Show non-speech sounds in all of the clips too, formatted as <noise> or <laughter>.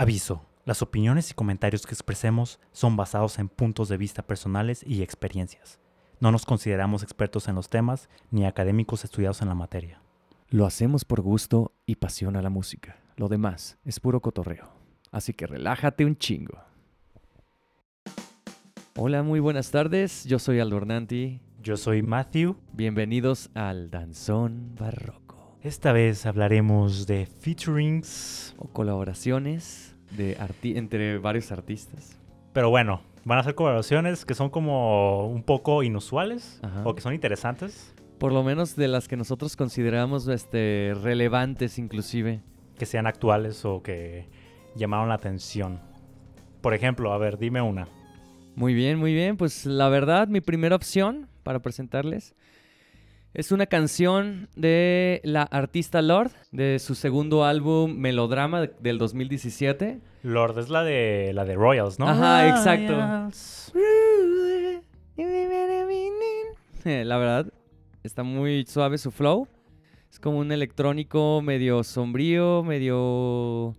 Aviso. Las opiniones y comentarios que expresemos son basados en puntos de vista personales y experiencias. No nos consideramos expertos en los temas ni académicos estudiados en la materia. Lo hacemos por gusto y pasión a la música. Lo demás es puro cotorreo. Así que relájate un chingo. Hola, muy buenas tardes. Yo soy Aldo Hernanti. Yo soy Matthew. Bienvenidos al Danzón Barroco. Esta vez hablaremos de featurings. O colaboraciones de entre varios artistas. Pero bueno, van a ser colaboraciones que son como un poco inusuales Ajá. o que son interesantes, Por lo menos de las que nosotros consideramos este, relevantes inclusive. que sean actuales o que llamaron la atención. Por ejemplo, a ver, dime una. Muy bien, muy bien. Pues la verdad, mi primera opción para presentarles es una canción de la artista Lord, de su segundo álbum Melodrama de- del 2017. Lord es la de la de Royals, ¿no? Ajá, exacto. <laughs> La verdad, está muy suave su flow. Es como un electrónico medio sombrío, medio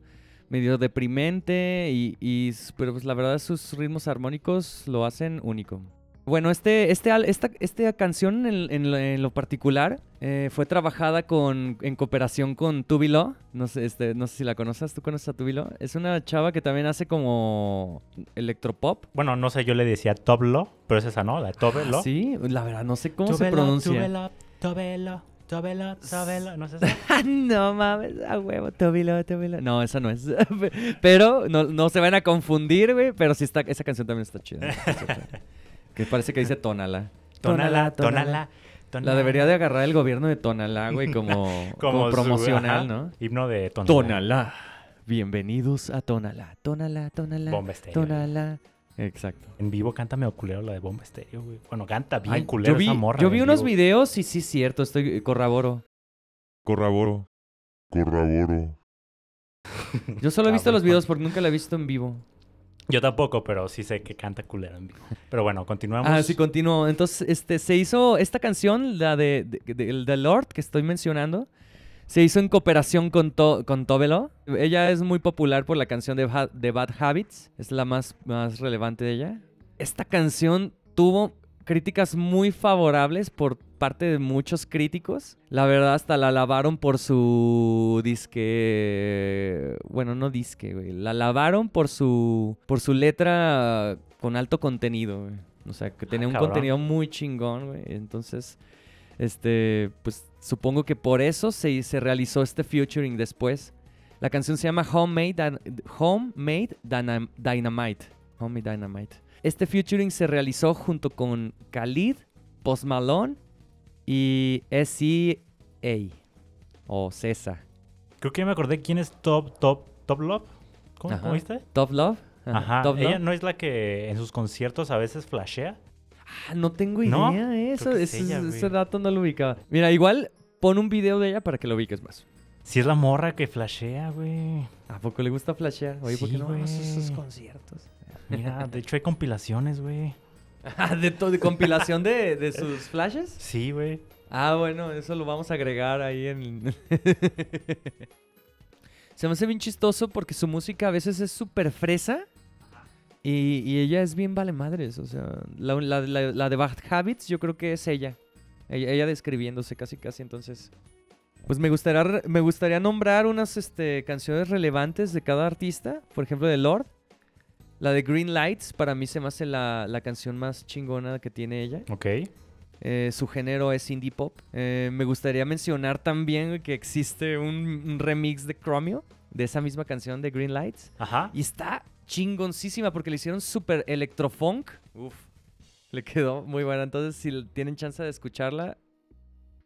medio deprimente y, pero pues la verdad sus ritmos armónicos lo hacen único. Bueno, este, este, esta, esta canción en, en lo- en lo particular eh, fue trabajada con, en cooperación con Tubilo. No sé, este, no sé si la conoces. ¿Tú conoces a Tubilo? Es una chava que también hace como electropop. Bueno, no sé, yo le decía Toblo, pero es esa, ¿no? La Tobelo. Ah, Sí, la verdad no sé cómo se Tobelo, pronuncia. Tobelo, Tobelo, Tobelo, Tobelo. ¿No esa? <laughs> Ah, no mames, a huevo, Tobilo, Tobilo. No, esa no es. <laughs> pero no, no se van a confundir, güey. Pero sí está, esa canción también está chida. <laughs> que parece que dice Tonala. Tonala, Tonala. La debería de agarrar el gobierno de Tonalá, güey, como, <laughs> como, su- promocional, ajá, ¿no? Himno de Tonala. Tonalá. Bienvenidos a Tonalá. Tonalá, Tonalá. Bomba Estéreo. Tonalá. Exacto. En vivo canta medio culero la de Bomba Estéreo, güey. Bueno, canta bien Ay, culero yo vi, esa morra. yo vi unos vivo. videos y sí es cierto, estoy corroboro. Corroboro. Corroboro. Yo solo he visto los videos porque nunca la he visto en vivo. Yo tampoco, pero sí sé que canta culero en. Pero bueno, continuamos. Ah, sí, continuó. Entonces, este, se hizo esta canción, la de, de, de- Lord, que estoy mencionando, se hizo en cooperación con, To- con. Ella es muy popular por la canción de, de Bad Habits, es la más, más relevante de ella. Esta canción tuvo críticas muy favorables por parte de muchos críticos. La verdad, hasta la alabaron por su disque... Bueno, no disque, güey. La alabaron por su, por su letra con alto contenido, güey. O sea, que tenía un cabrón. contenido muy chingón, güey. Entonces, este, pues supongo que por eso se, se realizó este featuring después. La canción se llama Homemade, Homemade Dynam- Dynamite. Homemade Dynamite. Este featuring se realizó junto con Khalid, Post Malone y S.E.A. o Cesa. Creo que ya me acordé quién es Top, Top, Top Love. ¿Cómo, Ajá. ¿cómo viste? Top Love. Ajá. Top Ella Love. no es la que en sus conciertos a veces flashea. Ah, no tengo ¿No? idea, eh, eso, Creo que es ese, ella, ese güey. dato no lo ubicaba. Mira, igual pon un video de ella para que lo ubiques más. Si es la morra que flashea, güey. ¿A poco le gusta flashear? Oye, ¿por qué Sí, no vas a esos güey. conciertos? Mira, de hecho hay compilaciones, güey. <laughs> ¿De, de compilación de, de sus flashes? Sí, güey. Ah, bueno, eso lo vamos a agregar ahí en... <laughs> Se me hace bien chistoso porque su música a veces es súper fresa y, y ella es bien vale madres. O sea, la, la- la- la de Bad Habits yo creo que es ella. Ella, ella describiéndose casi casi, entonces... Pues me gustaría, me gustaría nombrar unas este, canciones relevantes de cada artista. Por ejemplo, de Lord. La de Green Lights, para mí se me hace la, la canción más chingona que tiene ella. Ok. Eh, su género es indie pop. Eh, me gustaría mencionar también que existe un, un remix de Chromio de esa misma canción de Green Lights. Ajá. Y está chingoncísima porque le hicieron súper electrofunk. Uf, le quedó muy buena. Entonces, si tienen chance de escucharla,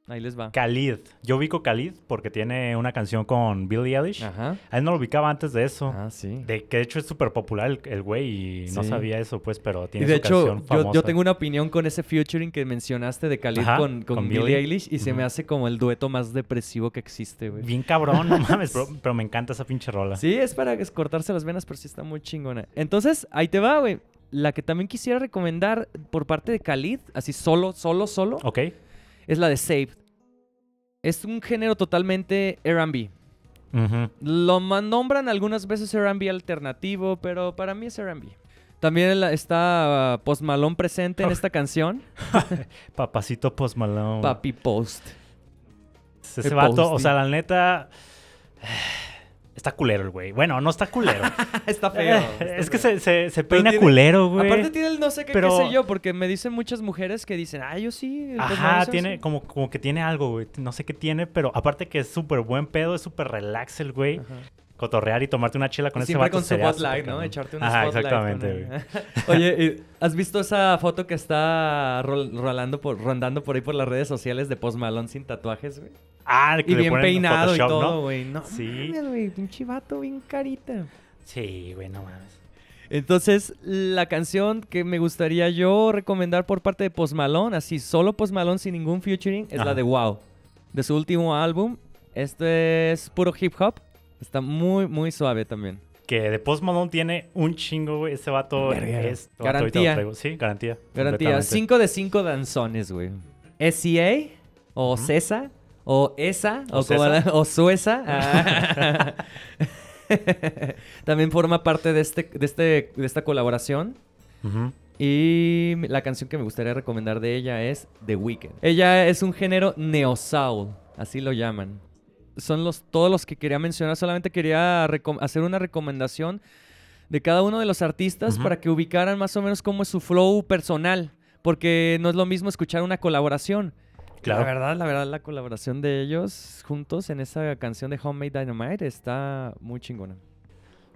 ahí les va. Khalid. Yo ubico Khalid porque tiene una canción con Billie Eilish. Ajá. A él no lo ubicaba antes de eso. Ah, sí. De que de hecho es súper popular el, el güey y no sabía eso, pues, pero Y tiene de su hecho, canción yo, famosa. yo tengo una opinión con ese featuring que mencionaste de Khalid Ajá, con, con con Billie Billie. Eilish y se me hace como el dueto más depresivo que existe, güey. Bien cabrón, no <laughs> mames, pero, pero me encanta esa pinche rola. Sí, es para cortarse las venas, pero sí está muy chingona. Entonces, ahí te va, güey. La que también quisiera recomendar por parte de Khalid, así solo, solo, solo, Ok. Es la de Saved. Es un género totalmente R&B. Lo nombran algunas veces R&B alternativo, pero para mí es R&B. También está uh, Post Malone presente en esta canción. <laughs> Papacito Post Malone. Papi Post. Ese vato, o sea, la neta. Está culero el güey. Bueno, no está culero. <laughs> está feo. Eh, es que se, se, peina tiene- culero, güey. Aparte tiene el no sé qué, Pero- qué sé yo, porque me dicen muchas mujeres que dicen, ah, yo sí. Malone Ajá, tiene así". como, como que tiene algo, güey. No sé qué tiene, pero aparte que es súper buen pedo, es súper relax el güey. Ajá. Cotorrear y tomarte una chela con ese Siempre vato con su spotlight, ¿no? Echarte un Ajá, spotlight. exactamente, con. <laughs> Oye, ¿y ¿has visto esa foto que está rol- rolando por, rondando por ahí por las redes sociales de Post Malone sin tatuajes, güey? Ah, que Y le bien ponen peinado y todo, ¿no? güey. No, Sí. mames, güey. Pinche vato bien carita. Sí, güey, no mames. Entonces, la canción que me gustaría yo recomendar por parte de Post Malone, así solo Post Malone sin ningún featuring, es Ajá. la de Wow, de su último álbum. Este es puro hip hop. Está muy, muy suave también. Que de Post Malone tiene un chingo, güey. Ese vato Verga. es... Garantía. Sí, garantía. Garantía. 5 de 5 danzones, güey. SEA, o Ujú. CESA, o ESA, o, O como la- o. <laughs> Ah. <laughs> También forma parte de, este, de, este, de esta colaboración. Y la canción que me gustaría recomendar de ella es The Weeknd. Ella es un género neo-soul, así lo llaman. Son los, todos los que quería mencionar. Solamente quería hacer una recomendación de cada uno de los artistas para que ubicaran más o menos cómo es su flow personal. Porque no es lo mismo escuchar una colaboración. Claro. La verdad, la verdad, la colaboración de ellos juntos en esa canción de Homemade Dynamite está muy chingona.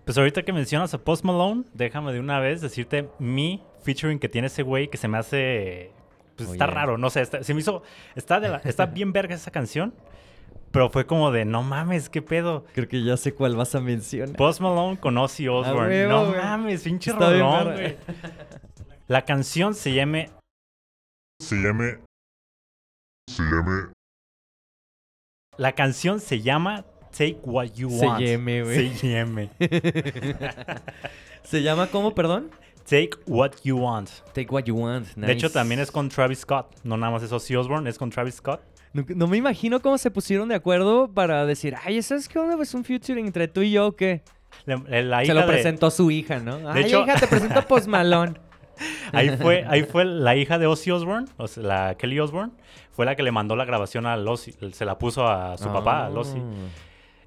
Pues ahorita que mencionas a Post Malone, déjame de una vez decirte mi featuring que tiene ese güey que se me hace. Pues está raro, no sé. está- se me hizo. Está, de la- está <laughs> bien verga esa canción. Pero fue como de no mames, qué pedo. Creo que ya sé cuál vas a mencionar. Post Malone con Ozzy Osbourne. huevo, no mames, pinche rolón, güey. La canción se llama Se llame. Se llame. La canción se llama Take What You Se Want. llame, güey. Se llame. <laughs> ¿Se llama cómo, perdón? Take What You Want. Take What You Want. De hecho, nice. también es con Travis Scott. No nada más es Ozzy Osbourne, es con Travis Scott. No, no me imagino cómo se pusieron de acuerdo para decir, ay, ¿sabes qué onda? Pues un featuring entre tú y yo, ¿o ¿qué? La, la Se lo de- presentó su hija, ¿no? ay, hecho- hija, te presento a Post <laughs> Malone. Ahí fue, ahí fue la hija de Ozzy Osbourne, o sea, la Kelly Osbourne, fue la que le mandó la grabación al Ozzy, se la puso a su papá, al Ozzy.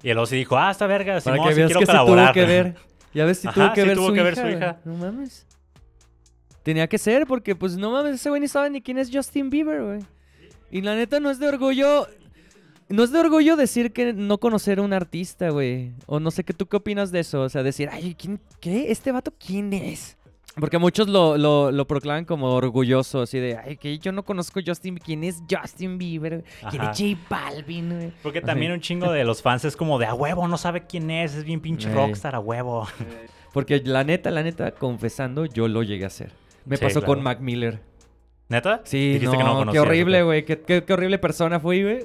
Y el Ozzy dijo, ah, esta verga, Oh. Para Simón, que sí veas quiero que sí colaborar. tuvo que ver. Ya ves si Ajá, tuvo que sí ver tuvo su que ver hija. su güey. hija. No mames. Tenía que ser porque, pues, no mames, ese güey ni sabe ni quién es Justin Bieber, güey. Y la neta no es de orgullo... No es de orgullo decir que no conocer a un artista, güey. O no sé qué tú qué opinas de eso. O sea, decir, ay, ¿quién, ¿qué? ¿Este vato quién es? Porque muchos lo, lo, lo proclaman como orgulloso, así de, ay, que yo no conozco Justin ¿Quién es Justin Bieber? ¿Quién Ajá. es J Balvin, güey? Porque también un chingo de los fans es como de a huevo, no sabe quién es, es bien pinche Ey. rockstar a huevo. <laughs> Porque la neta, la neta, confesando, yo lo llegué a hacer. Me Sí, pasó claro. con Mac Miller. ¿Neta? Sí, Dijiste no, que no qué conocías, horrible, ¿ok? güey. Qué, qué- qué horrible persona fui, güey.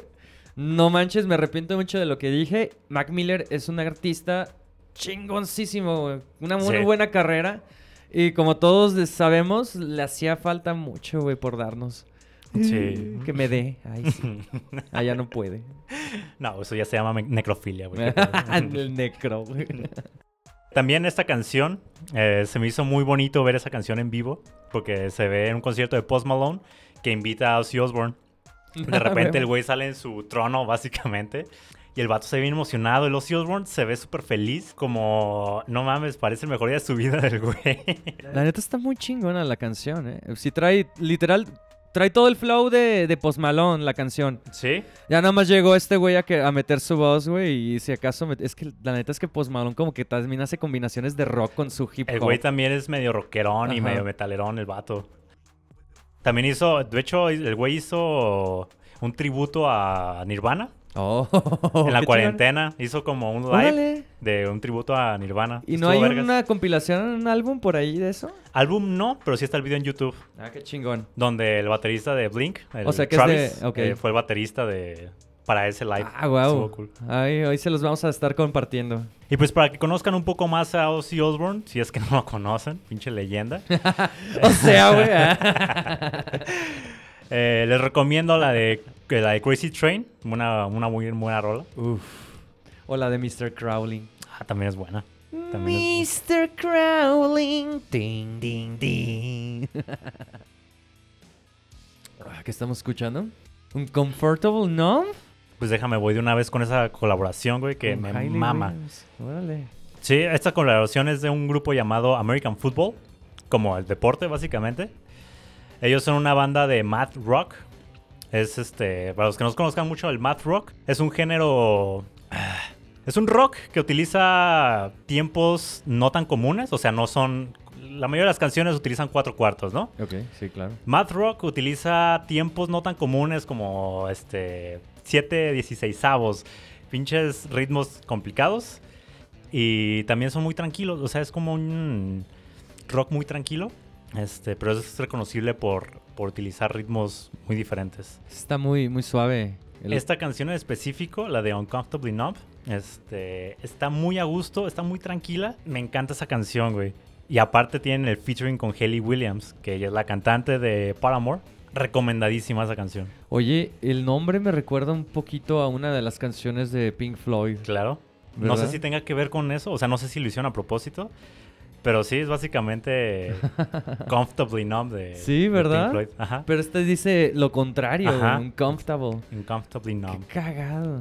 No manches, me arrepiento mucho de lo que dije. Mac Miller es un artista chingoncísimo, güey. Una muy Sí. buena carrera. Y como todos sabemos, le hacía falta mucho, güey, por darnos. Sí. Que me dé. Ay, sí. <laughs> Ah, ya no puede. No, eso ya se llama necrofilia, güey. <laughs> El necro, güey. También esta canción, eh, se me hizo muy bonito ver esa canción en vivo, porque se ve en un concierto de Post Malone que invita a Ozzy Osbourne. De <laughs> repente el güey sale en su trono, básicamente. Y el vato se ve bien emocionado. El Ozzy Osbourne se ve súper feliz. Como, no mames, parece el mejor día de su vida <laughs> del güey. La neta está muy chingona la canción, ¿eh? Sí trae, literal, trae todo el flow de, de Post Malone, la canción. ¿Sí? Ya nada más llegó este güey a, que- a meter su voz, güey, y si acaso... met- Es que la neta es que Post Malone como que también hace combinaciones de rock con su hip hop. El güey también es medio rockerón y medio metalerón, el vato. También hizo, de hecho, el güey hizo un tributo a Nirvana Oh, en la <laughs> cuarentena. Hizo como un live Órale. de un tributo a Nirvana. ¿Y no hay vergas. una compilación, un álbum por ahí de eso? Álbum no, pero sí está el video en YouTube. Ah, qué chingón. Donde el baterista de Blink, el O sea que es Travis, de- eh, fue el baterista de para ese live. Ah, wow. Estuvo cool. Ay, hoy se los vamos a estar compartiendo. Y pues para que conozcan un poco más a Ozzy Osbourne, si es que no lo conocen, pinche leyenda, <laughs> o sea, güey. <laughs> eh, les recomiendo la de, la de Crazy Train, una, una muy buena rola. Uf. O la de Mr. Crowley. Ah, también es buena. También Mr. Crowley. Ding, ding, ding. <laughs> Ah, ¿Qué estamos escuchando? ¿Un Comfortable Numb? Pues déjame, voy de una vez con esa colaboración, güey, que me mama. Williams. Órale. Sí, esta colaboración es de un grupo llamado American Football, como el deporte, básicamente. Ellos son una banda de math rock. Es este, para los que no conozcan mucho, el math rock es un género. Es un rock que utiliza tiempos no tan comunes, o sea, no son. La mayoría de las canciones utilizan cuatro cuartos, ¿no? Ok, sí, claro. Math Rock utiliza tiempos no tan comunes como este 7 16 avos, pinches ritmos complicados y también son muy tranquilos, o sea, es como un rock muy tranquilo, este, pero es reconocible por, por utilizar ritmos muy diferentes. Está muy, muy suave. El- Esta canción en específico, la de Uncomfortably Numb, este, está muy a gusto, está muy tranquila. Me encanta esa canción, güey. Y aparte tienen el featuring con Hayley Williams, que ella es la cantante de Paramore. Recomendadísima esa canción. Oye, el nombre me recuerda un poquito a una de las canciones de Pink Floyd. Claro. No sé ¿Verdad? si tenga que ver con eso, o sea, no sé si lo hicieron a propósito. Pero sí, es básicamente <laughs> Comfortably Numb de, Sí, de ¿verdad? Pink Floyd. Ajá. Pero este dice lo contrario, Ajá. uncomfortable. Uncomfortably Qué Numb. cagado.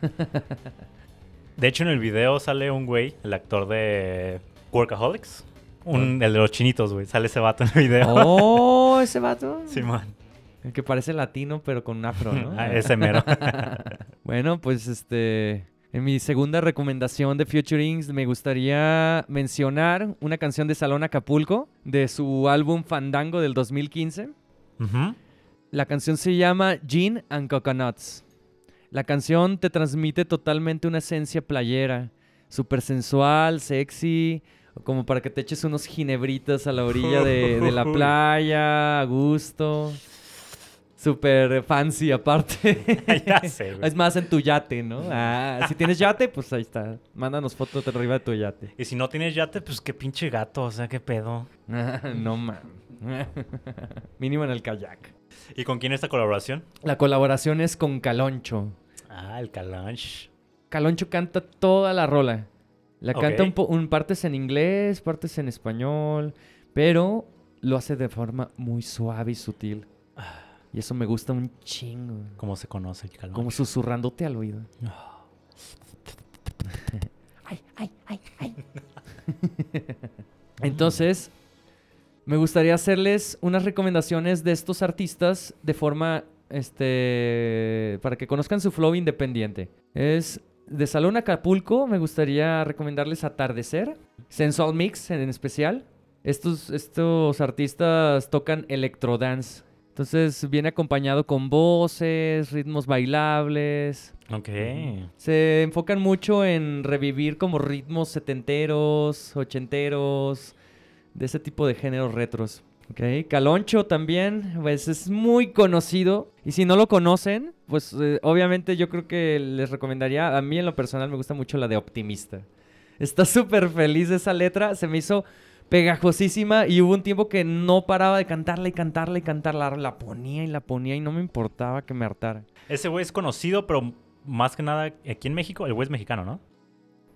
<laughs> De hecho, en el video sale un güey, el actor de Workaholics. Un, El de los chinitos, güey. Sale ese vato en el video. oh, ese vato. <laughs> Sí, man. El que parece latino, pero con un afro, ¿no? Ah, ese mero. Bueno, pues este. En mi segunda recomendación de Futurings me gustaría mencionar una canción de Salón Acapulco de su álbum Fandango del 2015. Ujú. La canción se llama Gin and Coconuts. La canción te transmite totalmente una esencia playera, súper sensual, sexy, como para que te eches unos ginebritas a la orilla de, de la <laughs> playa, a gusto. Súper fancy aparte. <laughs> ya sé, güey. Es más en tu yate, ¿no? Ah, si tienes yate, pues ahí está. Mándanos fotos de arriba de tu yate. Y si no tienes yate, pues qué pinche gato, o sea, qué pedo. <laughs> no mames. Mínimo en el kayak. ¿Y con quién esta colaboración? La colaboración es con Caloncho. Ah, el Calanche. Caloncho canta toda la rola. La canta un, po- un- partes en inglés, partes en español, pero lo hace de forma muy suave y sutil. Y eso me gusta un chingo. ¿Cómo se conoce el Calanche? Como susurrándote al oído. <laughs> Entonces, me gustaría hacerles unas recomendaciones de estos artistas de forma, este, para que conozcan su flow independiente. Es de Salón Acapulco, me gustaría recomendarles Atardecer, Sensual Mix en especial. Estos, estos artistas tocan electrodance. Entonces viene acompañado con voces, ritmos bailables. Ok. Se enfocan mucho en revivir como ritmos setenteros, ochenteros, de ese tipo de géneros retros. Ok, Caloncho también, pues es muy conocido. Y si no lo conocen, pues eh, obviamente yo creo que les recomendaría, a mí en lo personal me gusta mucho la de Optimista. Está <laughs> súper feliz esa letra, se me hizo pegajosísima y hubo un tiempo que no paraba de cantarla y cantarla y cantarla. La ponía y la ponía y no me importaba que me hartara. Ese güey es conocido, pero más que nada aquí en México, el güey es mexicano, ¿no?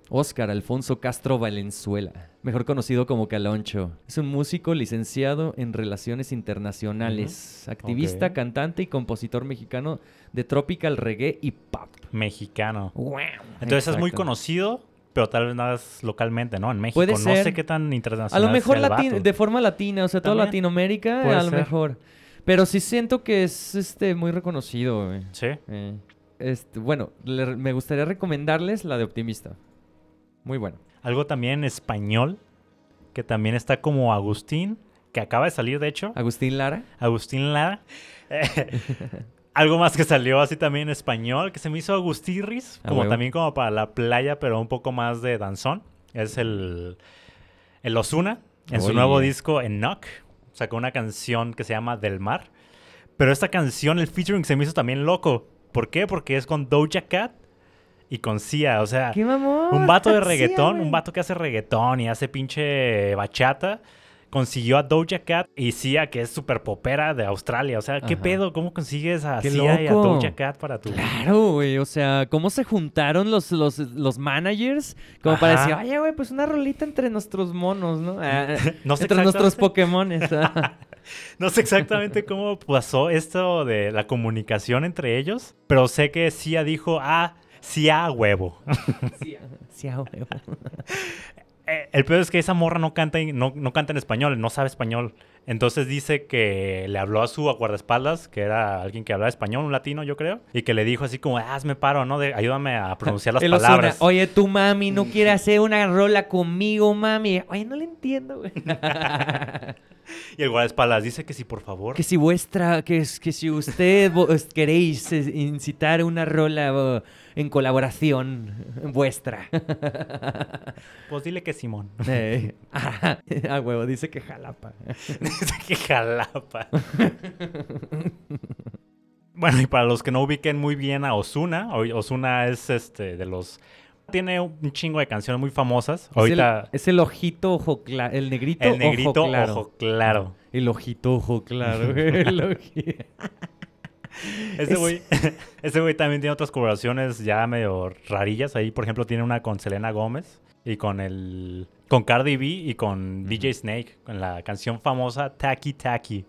Oscar Alfonso Castro Valenzuela, mejor conocido como Caloncho, es un músico licenciado en Relaciones Internacionales, activista, cantante y compositor mexicano de tropical reggae y pop. Mexicano. Wow. Entonces es muy conocido, pero tal vez nada más localmente, ¿no? En México. Puede No ser. sé qué tan A internacional lo mejor sea el lati- vato. de forma latina, o sea, toda También. Latinoamérica, Puede a lo ser. mejor. Pero sí siento que es este muy reconocido. güey. Sí. Eh, este, bueno, le- me gustaría recomendarles la de Optimista. Muy bueno. Algo también en español, que también está como Agustín, que acaba de salir, de hecho. Agustín Lara. Agustín Lara. <laughs> Algo más que salió así también en español, que se me hizo Agustirris, A como también como para la playa, pero un poco más de danzón. Es el, el Osuna, en su nuevo disco Enoch, sacó una canción que se llama Del Mar. Pero esta canción, el featuring se me hizo también loco. ¿Por qué? Porque es con Doja Cat y con Sia, o sea... ¡Qué mamón! Un vato de <laughs> reggaetón, un vato que hace reggaetón y hace pinche bachata consiguió a Doja Cat y Sia, que es súper popera de Australia. O sea, ¿qué Ajá. pedo? ¿Cómo consigues a ¡Qué Sia y a! Doja Cat para tu... Claro, güey. O sea, ¿cómo se juntaron los, los, los managers? Como para Ajá. decir, oye, güey, pues una rolita entre nuestros monos, ¿no? Ah, <laughs> No sé entre nuestros Pokémones. <laughs> No sé exactamente cómo pasó esto de la comunicación entre ellos, pero sé que Sia dijo, ah, Sia huevo. Sí, a huevo. <laughs> Eh, El peor es que esa morra no canta, en- no, no canta en español, no sabe español. Entonces dice que le habló a su guardaespaldas, que era alguien que hablaba español, un latino yo creo, y que le dijo así como, ah, hazme paro, ¿no? De- ayúdame a pronunciar las <laughs> palabras. Oye, tu mami no quiere hacer una rola conmigo, mami. Oye, no le entiendo, güey. <laughs> Y el guardaespaldas dice que sí, por favor. que si vuestra, que, es- que si usted queréis eh, incitar una rola oh, en colaboración vuestra. <laughs> Pues dile que Simón. <laughs> Eh, ah, a huevo, dice que jalapa. <laughs> dice que jalapa. bueno, y para los que no ubiquen muy bien a Osuna, Osuna es este de los... Tiene un chingo de canciones muy famosas. Ahorita... Es el, es el ojito ojo claro, el negrito, El negrito ojo claro. ojo claro. El ojito ojo claro. <laughs> el oji- Ese Es- güey, <laughs> ese güey también tiene otras colaboraciones ya medio rarillas. Ahí, por ejemplo, tiene una con Selena Gómez y con el con Cardi B y con DJ Snake, con la canción famosa Tacky Tacky.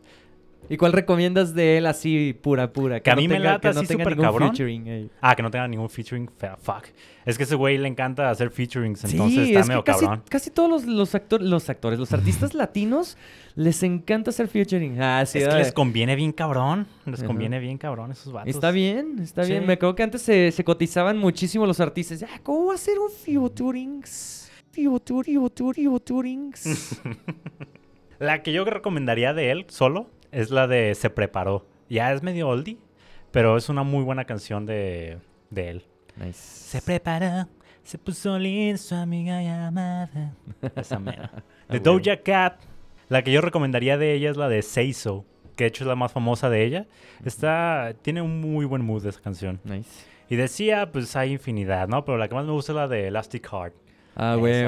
¿Y cuál recomiendas de él así pura pura? Que a mí me tenga, lata que no así tenga ningún cabrón. featuring. Ah, que no tenga ningún featuring. Fuck. Es que ese güey le encanta hacer featurings, entonces sí, está es medio que casi, cabrón. casi todos los, los, actor- los actores, los artistas latinos, les encanta hacer featuring. Ah, sí, es que les conviene bien cabrón. Les conviene bien cabrón esos vatos. Está bien, está Sí. bien. Me acuerdo que antes se, se cotizaban muchísimo los artistas. Ah, ¿Cómo va a ser un featurings? Featuring, featuring, featurings. <laughs> La que yo recomendaría de él solo es la de Se Preparó. Ya es medio oldie, pero es una muy buena canción de, de él. nice. Se preparó, se puso lindo su amiga llamada. Esa mera. <laughs> De Ah, huevo. Doja Cat. La que yo recomendaría de ella es la de Say So, que de hecho es la más famosa de ella. Está, tiene un muy buen mood esa canción. Nice. Y decía, pues hay infinidad, ¿no? Pero la que más me gusta es la de Elastic Heart. Ah, güey.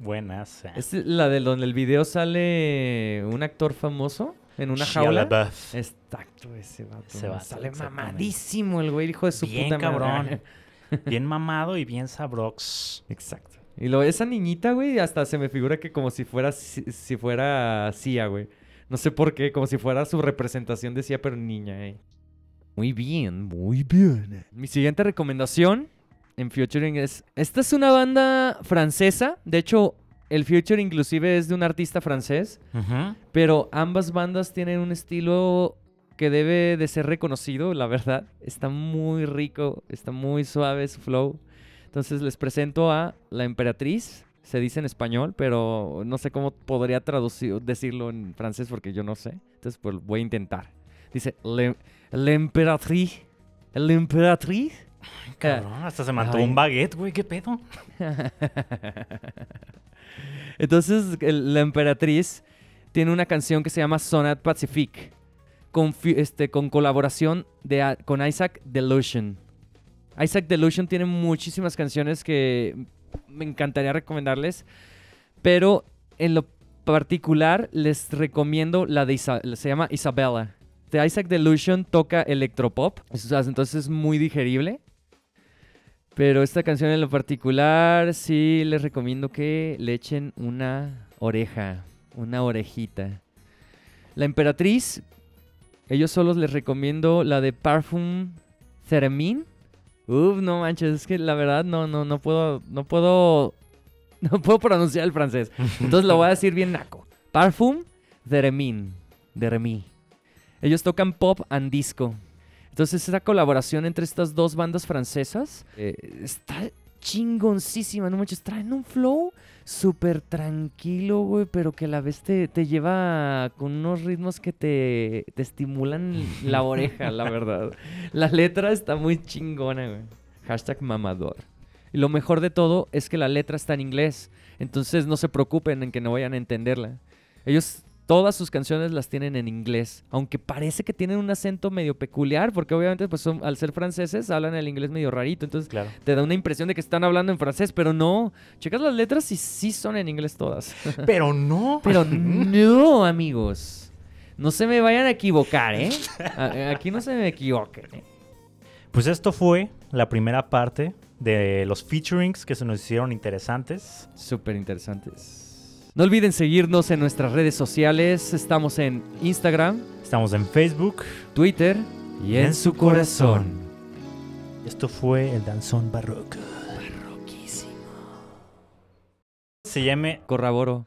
buenas. ¿Es la de donde el video sale un actor famoso en una Shia jaula? LaBeouf. Exacto, ese vato. Ese vato, Sale mamadísimo el güey, hijo de su Bien puta cabrón. madre. <laughs> Bien mamado y bien sabrox. Exacto. Y lo, esa niñita, güey, hasta se me figura que como si fuera, si, si fuera Cia, güey. No sé por qué, como si fuera su representación de Cia, pero niña, eh. Muy bien, muy bien. Mi siguiente recomendación en Futuring es... Esta es una banda francesa. De hecho, el Future inclusive es de un artista francés. Ujú. Pero ambas bandas tienen un estilo que debe de ser reconocido, la verdad. Está muy rico, está muy suave su flow. Entonces les presento a La Emperatriz. Se dice en español, pero no sé cómo podría traducir, decirlo en francés porque yo no sé. Entonces pues voy a intentar. Dice La Emperatriz. La Emperatriz. Cabrón, hasta se Ay. un baguette, güey. ¿Qué pedo? <laughs> Entonces, la emperatriz tiene una canción que se llama Sonat Pacific, con, este, con colaboración de, con Isaac Delusion. Isaac Delusion tiene muchísimas canciones que me encantaría recomendarles, pero en lo particular les recomiendo la de se llama Isabella. De Isaac Delusion toca electropop, entonces es muy digerible. Pero esta canción en lo particular sí les recomiendo que le echen una oreja, una orejita. La emperatriz, ellos solos les recomiendo la de Parfum Theremin. Uf, no manches, es que la verdad no, no, no puedo, no puedo, <laughs> no puedo pronunciar el francés. Entonces lo voy a decir bien naco. Parfum Theremin, de. Ellos tocan pop and disco. Entonces esa colaboración entre estas dos bandas francesas eh, está chingoncísima, no manches, traen un flow súper tranquilo, güey, pero que a la vez te, te lleva con unos ritmos que te, te estimulan la oreja, la <laughs> verdad. La letra está muy chingona, güey. Hashtag mamador. Y lo mejor de todo es que la letra está en inglés, entonces no se preocupen en que no vayan a entenderla. Ellos todas sus canciones las tienen en inglés, aunque parece que tienen un acento medio peculiar, porque obviamente pues son, al ser franceses hablan el inglés medio rarito, entonces Claro. te da una impresión de que están hablando en francés, pero no. Checas las letras y sí son en inglés todas. <laughs> Pero no. <laughs> Pero no, amigos. No se me vayan a equivocar, ¿eh? Aquí no se me equivoquen, ¿eh? Pues esto fue la primera parte de los featurings que se nos hicieron interesantes. Súper interesantes. No olviden seguirnos en nuestras redes sociales. Estamos en Instagram, Estamos en Facebook. Twitter y en su corazón. Esto fue el danzón barroco. Se llame Corroboro.